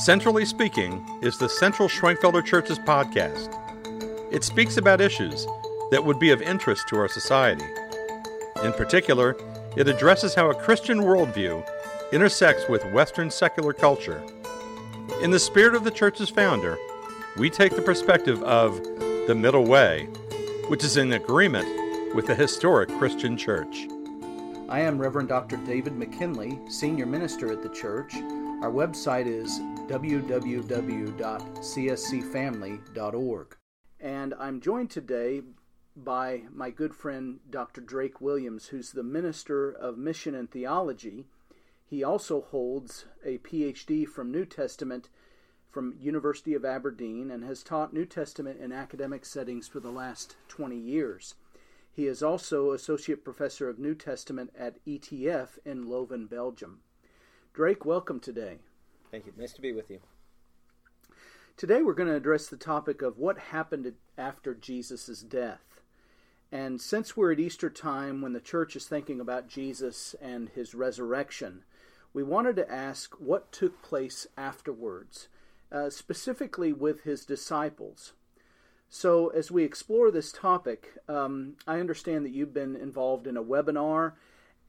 Centrally Speaking is the Central Schwenkfelder Church's podcast. It speaks about issues that would be of interest to our society. In particular, it addresses how a Christian worldview intersects with Western secular culture. In the spirit of the church's founder, we take the perspective of the middle way, which is in agreement with the historic Christian church. I am Reverend Dr. David McKinley, Senior Minister at the church. Our website is www.cscfamily.org. And I'm joined today by my good friend Dr. Drake Williams, who's the Minister of Mission and Theology. He also holds a PhD from New Testament from University of Aberdeen and has taught New Testament in academic settings for the last 20 years. He is also Associate Professor of New Testament at ETF in Leuven, Belgium. Drake, welcome today. Thank you. Nice to be with you. Today we're going to address the topic of what happened after Jesus' death. And since we're at Easter time when the church is thinking about Jesus and his resurrection, we wanted to ask what took place afterwards, uh, specifically with his disciples. So, as we explore this topic, um, I understand that you've been involved in a webinar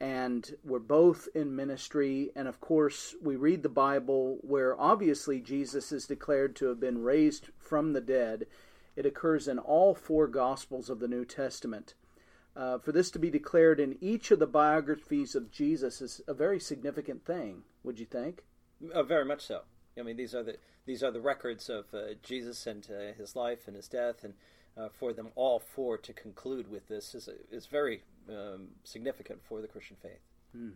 and we're both in ministry. And of course, we read the Bible where obviously Jesus is declared to have been raised from the dead. It occurs in all four Gospels of the New Testament. Uh, for this to be declared in each of the biographies of Jesus is a very significant thing. Would you think? Uh, very much so. I mean, these are the these are the records of uh, Jesus and uh, his life and his death, and uh, for them all four to conclude with this is is very um, significant for the Christian faith. Hmm.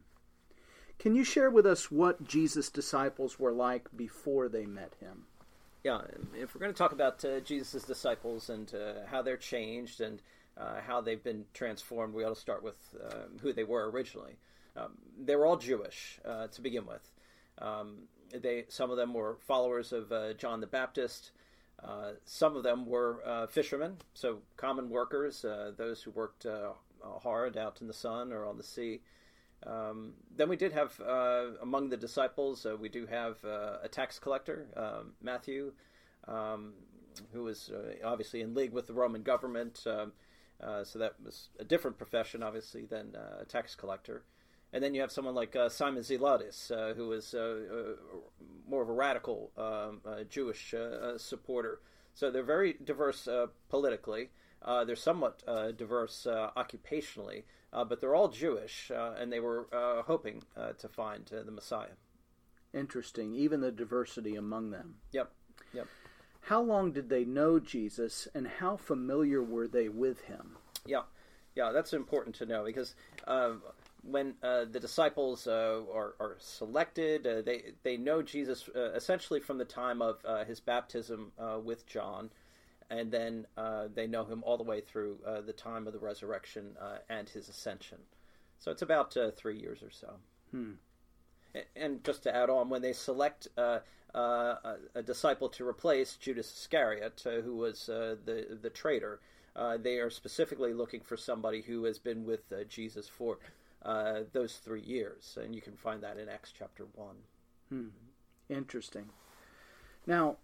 Can you share with us what Jesus' disciples were like before they met him? Yeah, if we're going to talk about uh, Jesus' disciples and uh, how they're changed and uh, how they've been transformed, we ought to start with um, who they were originally. Um, they were all Jewish uh, to begin with. Um, they some of them were followers of uh, John the Baptist. Uh, some of them were fishermen, so common workers, those who worked uh, hard out in the sun or on the sea. Um, then we did have uh, among the disciples, uh, we do have uh, a tax collector, um, Matthew, um, who was uh, obviously in league with the Roman government. Um, uh, so that was a different profession, obviously, than a tax collector. And then you have someone like Simon Zelotes, who was more of a radical um, Jewish supporter. So they're very diverse politically. Uh, they're somewhat uh, diverse uh, occupationally, uh, but they're all Jewish, uh, and they were uh, hoping to find the Messiah. Interesting, even the diversity among them. Yep, yep. How long did they know Jesus, and how familiar were they with him? Yeah, yeah, that's important to know because when uh, the disciples uh, are, are, selected, uh, they they know Jesus essentially from the time of his baptism with John, and then uh, they know him all the way through uh, the time of the resurrection uh, and his ascension. So it's about uh, three years or so. Hmm. And just to add on, when they select uh, uh, a disciple to replace Judas Iscariot, who was the the traitor, they are specifically looking for somebody who has been with Jesus for those three years, and you can find that in Acts chapter one. Hmm. Interesting. Now,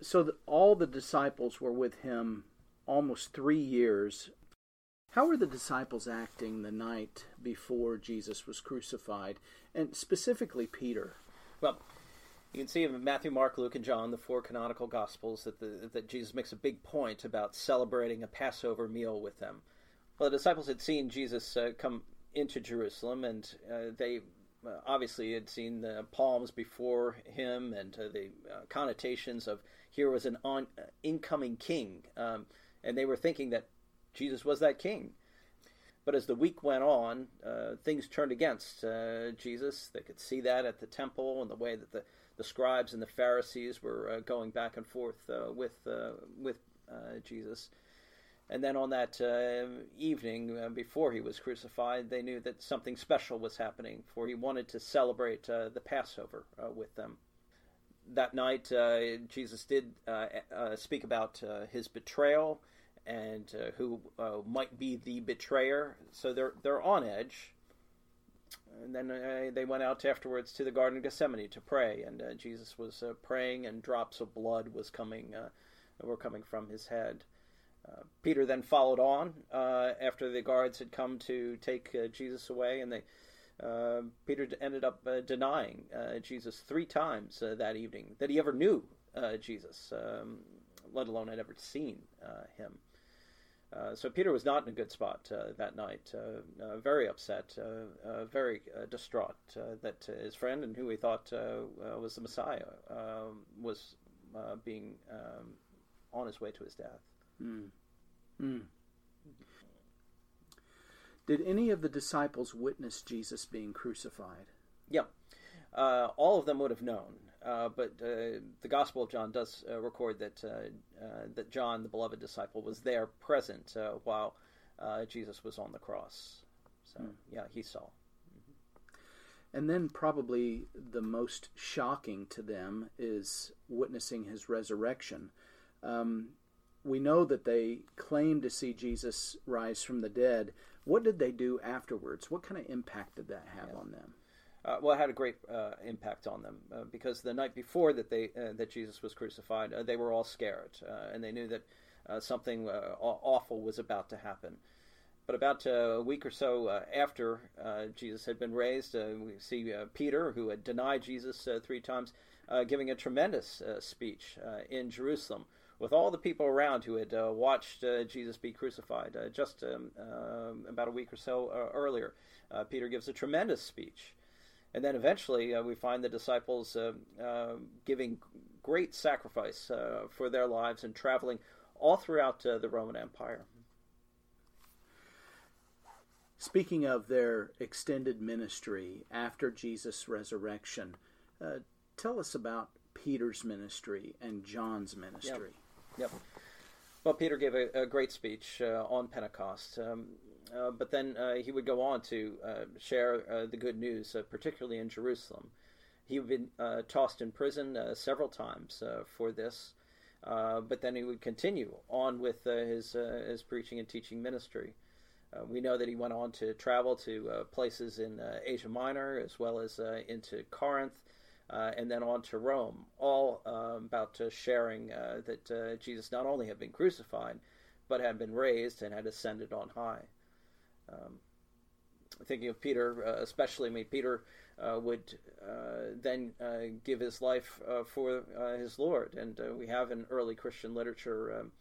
so the, all the disciples were with him almost three years. How were the disciples acting the night before Jesus was crucified, and specifically Peter? Well, you can see in Matthew, Mark, Luke, and John, the four canonical Gospels, that the, that Jesus makes a big point about celebrating a Passover meal with them. Well, the disciples had seen Jesus uh, come into Jerusalem, and uh, they uh, obviously had seen the palms before him and uh, the uh, connotations of here was an on, uh, incoming king, um, and they were thinking that Jesus was that king. But as the week went on, uh, things turned against Jesus. They could see that at the temple and the way that the, the scribes and the Pharisees were going back and forth with with Jesus. And then on that evening before he was crucified, they knew that something special was happening, for he wanted to celebrate the Passover with them that night, uh, Jesus did uh, uh, speak about uh, his betrayal and uh, who uh, might be the betrayer. So they're they're on edge. and then uh, they went out afterwards to the Garden of Gethsemane to pray, and uh, Jesus was uh, praying, and drops of blood was coming, uh, were coming from his head. Uh, Peter then followed on uh, after the guards had come to take Jesus away, and they Peter ended up denying Jesus three times that evening that he ever knew Jesus, um, let alone had ever seen him. Uh, so Peter was not in a good spot uh, that night, uh, uh very upset, uh, uh, very distraught that his friend and who he thought was the Messiah um, was being um, on his way to his death. Mm. Mm. Did any of the disciples witness Jesus being crucified? Yeah. all of them would have known. Uh, but uh, the Gospel of John does uh, record that that John, the beloved disciple, was there present while Jesus was on the cross. So mm. yeah, he saw. Mm-hmm. And then, probably the most shocking to them is witnessing his resurrection. Um, we know that they claimed to see Jesus rise from the dead. What did they do afterwards? What kind of impact did that have yeah. on them? uh, well, it had a great uh, impact on them uh, because the night before that they uh, that Jesus was crucified, uh, they were all scared uh, and they knew that something awful was about to happen. But about a week or so after Jesus had been raised, we see Peter, who had denied Jesus three times, giving a tremendous speech in Jerusalem with all the people around who had watched Jesus be crucified just um, about a week or so earlier. Peter gives a tremendous speech. And then eventually uh, we find the disciples uh, uh, giving great sacrifice uh, for their lives and traveling all throughout uh, the Roman Empire. Speaking of their extended ministry after Jesus' resurrection, uh, tell us about Peter's ministry and John's ministry. Yep. Yep. Well, Peter gave a, a great speech on Pentecost. Um, uh, but then uh, he would go on to uh, share uh, the good news, uh, particularly in Jerusalem. He had been tossed in prison several times for this, but then he would continue on with his his preaching and teaching ministry. we know that he went on to travel to places in Asia Minor as well as into Corinth. Uh, and then on to Rome, all um, about uh, sharing uh, that Jesus not only had been crucified, but had been raised and had ascended on high. Um, thinking of Peter, uh, especially, I mean, Peter uh, would uh, then uh, give his life uh, for uh, his Lord, and we have in early Christian literature um,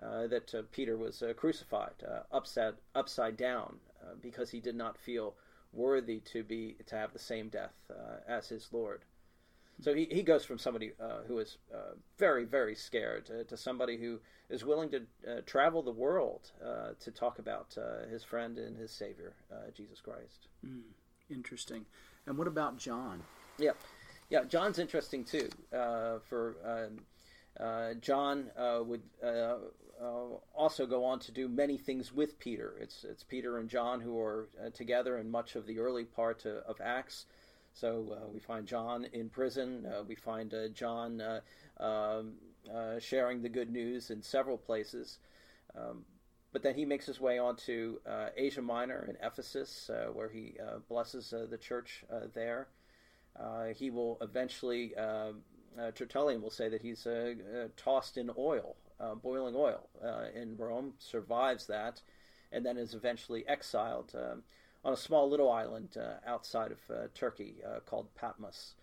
that Peter was crucified upside upside down because he did not feel worthy to be to have the same death as his Lord. So he, he goes from somebody uh, who is uh, very, very scared to, to, somebody who is willing to uh, travel the world uh, to talk about uh, his friend and his Savior, uh, Jesus Christ. Mm, interesting. And what about John? Yeah, yeah. John's interesting too. for um, John would also go on to do many things with Peter. It's it's Peter and John who are together in much of the early part of Acts. So uh, we find John in prison. Uh, we find uh, John uh, um, uh, sharing the good news in several places. Um, but then he makes his way on to uh, Asia Minor in Ephesus, where he blesses the church there. he will eventually, Tertullian will say that he's tossed in oil, boiling oil, in Rome, survives that, and then is eventually exiled. Um, on a small little island uh, outside of uh, Turkey uh, called Patmos.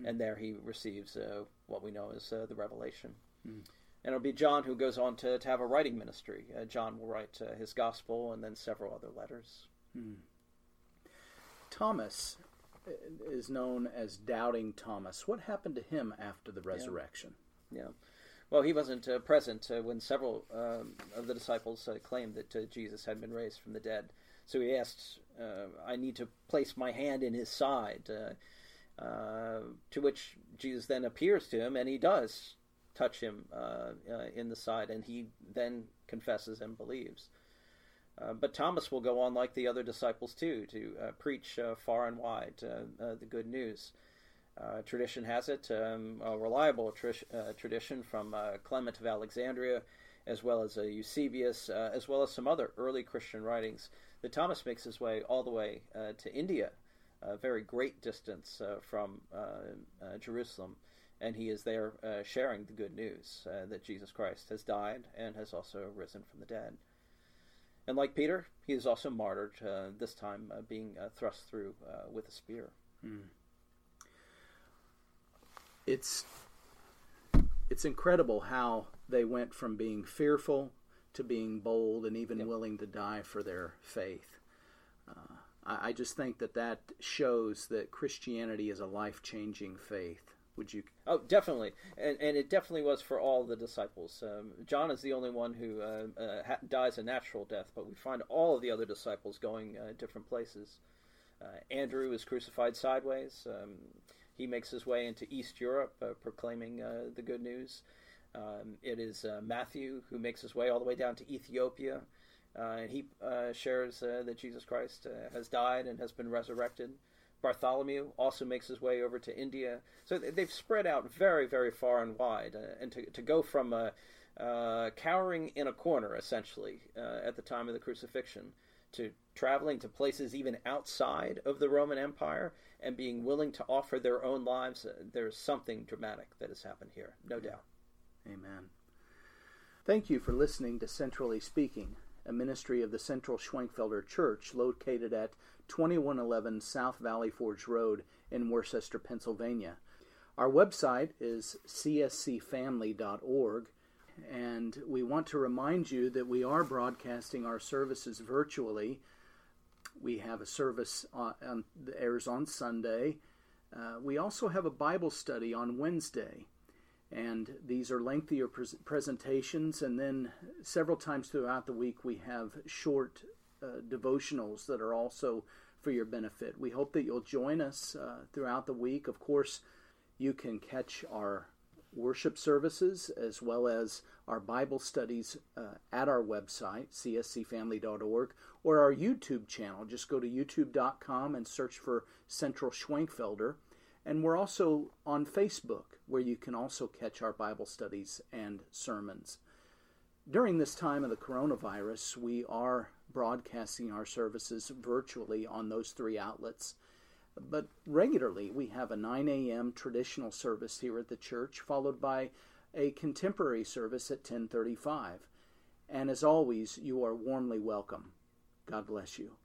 Mm. And there he receives uh, what we know as uh, the revelation. Mm. And it'll be John who goes on to, to have a writing ministry. Uh, John will write his gospel and then several other letters. Mm. Thomas is known as Doubting Thomas. What happened to him after the resurrection? Yeah. yeah. Well, he wasn't uh, present uh, when several um, of the disciples uh, claimed that Jesus had been raised from the dead. So he asks, uh, I need to place my hand in his side. Uh, uh, to which Jesus then appears to him, and he does touch him uh, uh, in the side, and he then confesses and believes. Uh, but Thomas will go on, like the other disciples too, to preach far and wide the good news. tradition has it, um, a reliable tradition from Clement of Alexandria, as well as Eusebius, uh, as well as some other early Christian writings that Thomas makes his way all the way uh, to India a very great distance uh, from uh, uh, Jerusalem, and he is there sharing the good news that Jesus Christ has died and has also risen from the dead. And like Peter, he is also martyred, this time being thrust through with a spear. Mm. It's it's incredible how they went from being fearful to being bold and even yep. willing to die for their faith. Uh, I, I, just think that that shows that Christianity is a life changing faith. Would you? Oh, definitely, and, and it definitely was for all the disciples. Um, John is the only one who uh, uh, ha- dies a natural death, but we find all of the other disciples going uh, different places. Uh, Andrew is crucified sideways. Um, he makes his way into East Europe, uh, proclaiming uh, the good news. Um, it is uh, Matthew who makes his way all the way down to Ethiopia, uh, and he uh, shares uh, that Jesus Christ has died and has been resurrected. Bartholomew also makes his way over to India. So they've spread out very, very far and wide. and to, to go from cowering in a corner, essentially, at the time of the crucifixion, to traveling to places even outside of the Roman Empire and being willing to offer their own lives, uh, there's something dramatic that has happened here, no doubt. Amen. Thank you for listening to Centrally Speaking, a ministry of the Central Schwenkfelder Church located at 2111 South Valley Forge Road in Worcester, Pennsylvania. Our website is cscfamily.org, and we want to remind you that we are broadcasting our services virtually we have a service on, on that airs on Sunday. Uh, we also have a Bible study on Wednesday. And these are lengthier pres- presentations. And then several times throughout the week, we have short uh, devotionals that are also for your benefit. We hope that you'll join us uh, throughout the week. Of course, you can catch our worship services as well as our Bible studies uh, at our website, cscfamily.org, or our YouTube channel. Just go to youtube.com and search for Central Schwenkfelder. And we're also on Facebook, where you can also catch our Bible studies and sermons. During this time of the coronavirus, we are broadcasting our services virtually on those three outlets. But regularly, we have a 9 a.m. traditional service here at the church, followed by a contemporary service at 1035. And as always, you are warmly welcome. God bless you.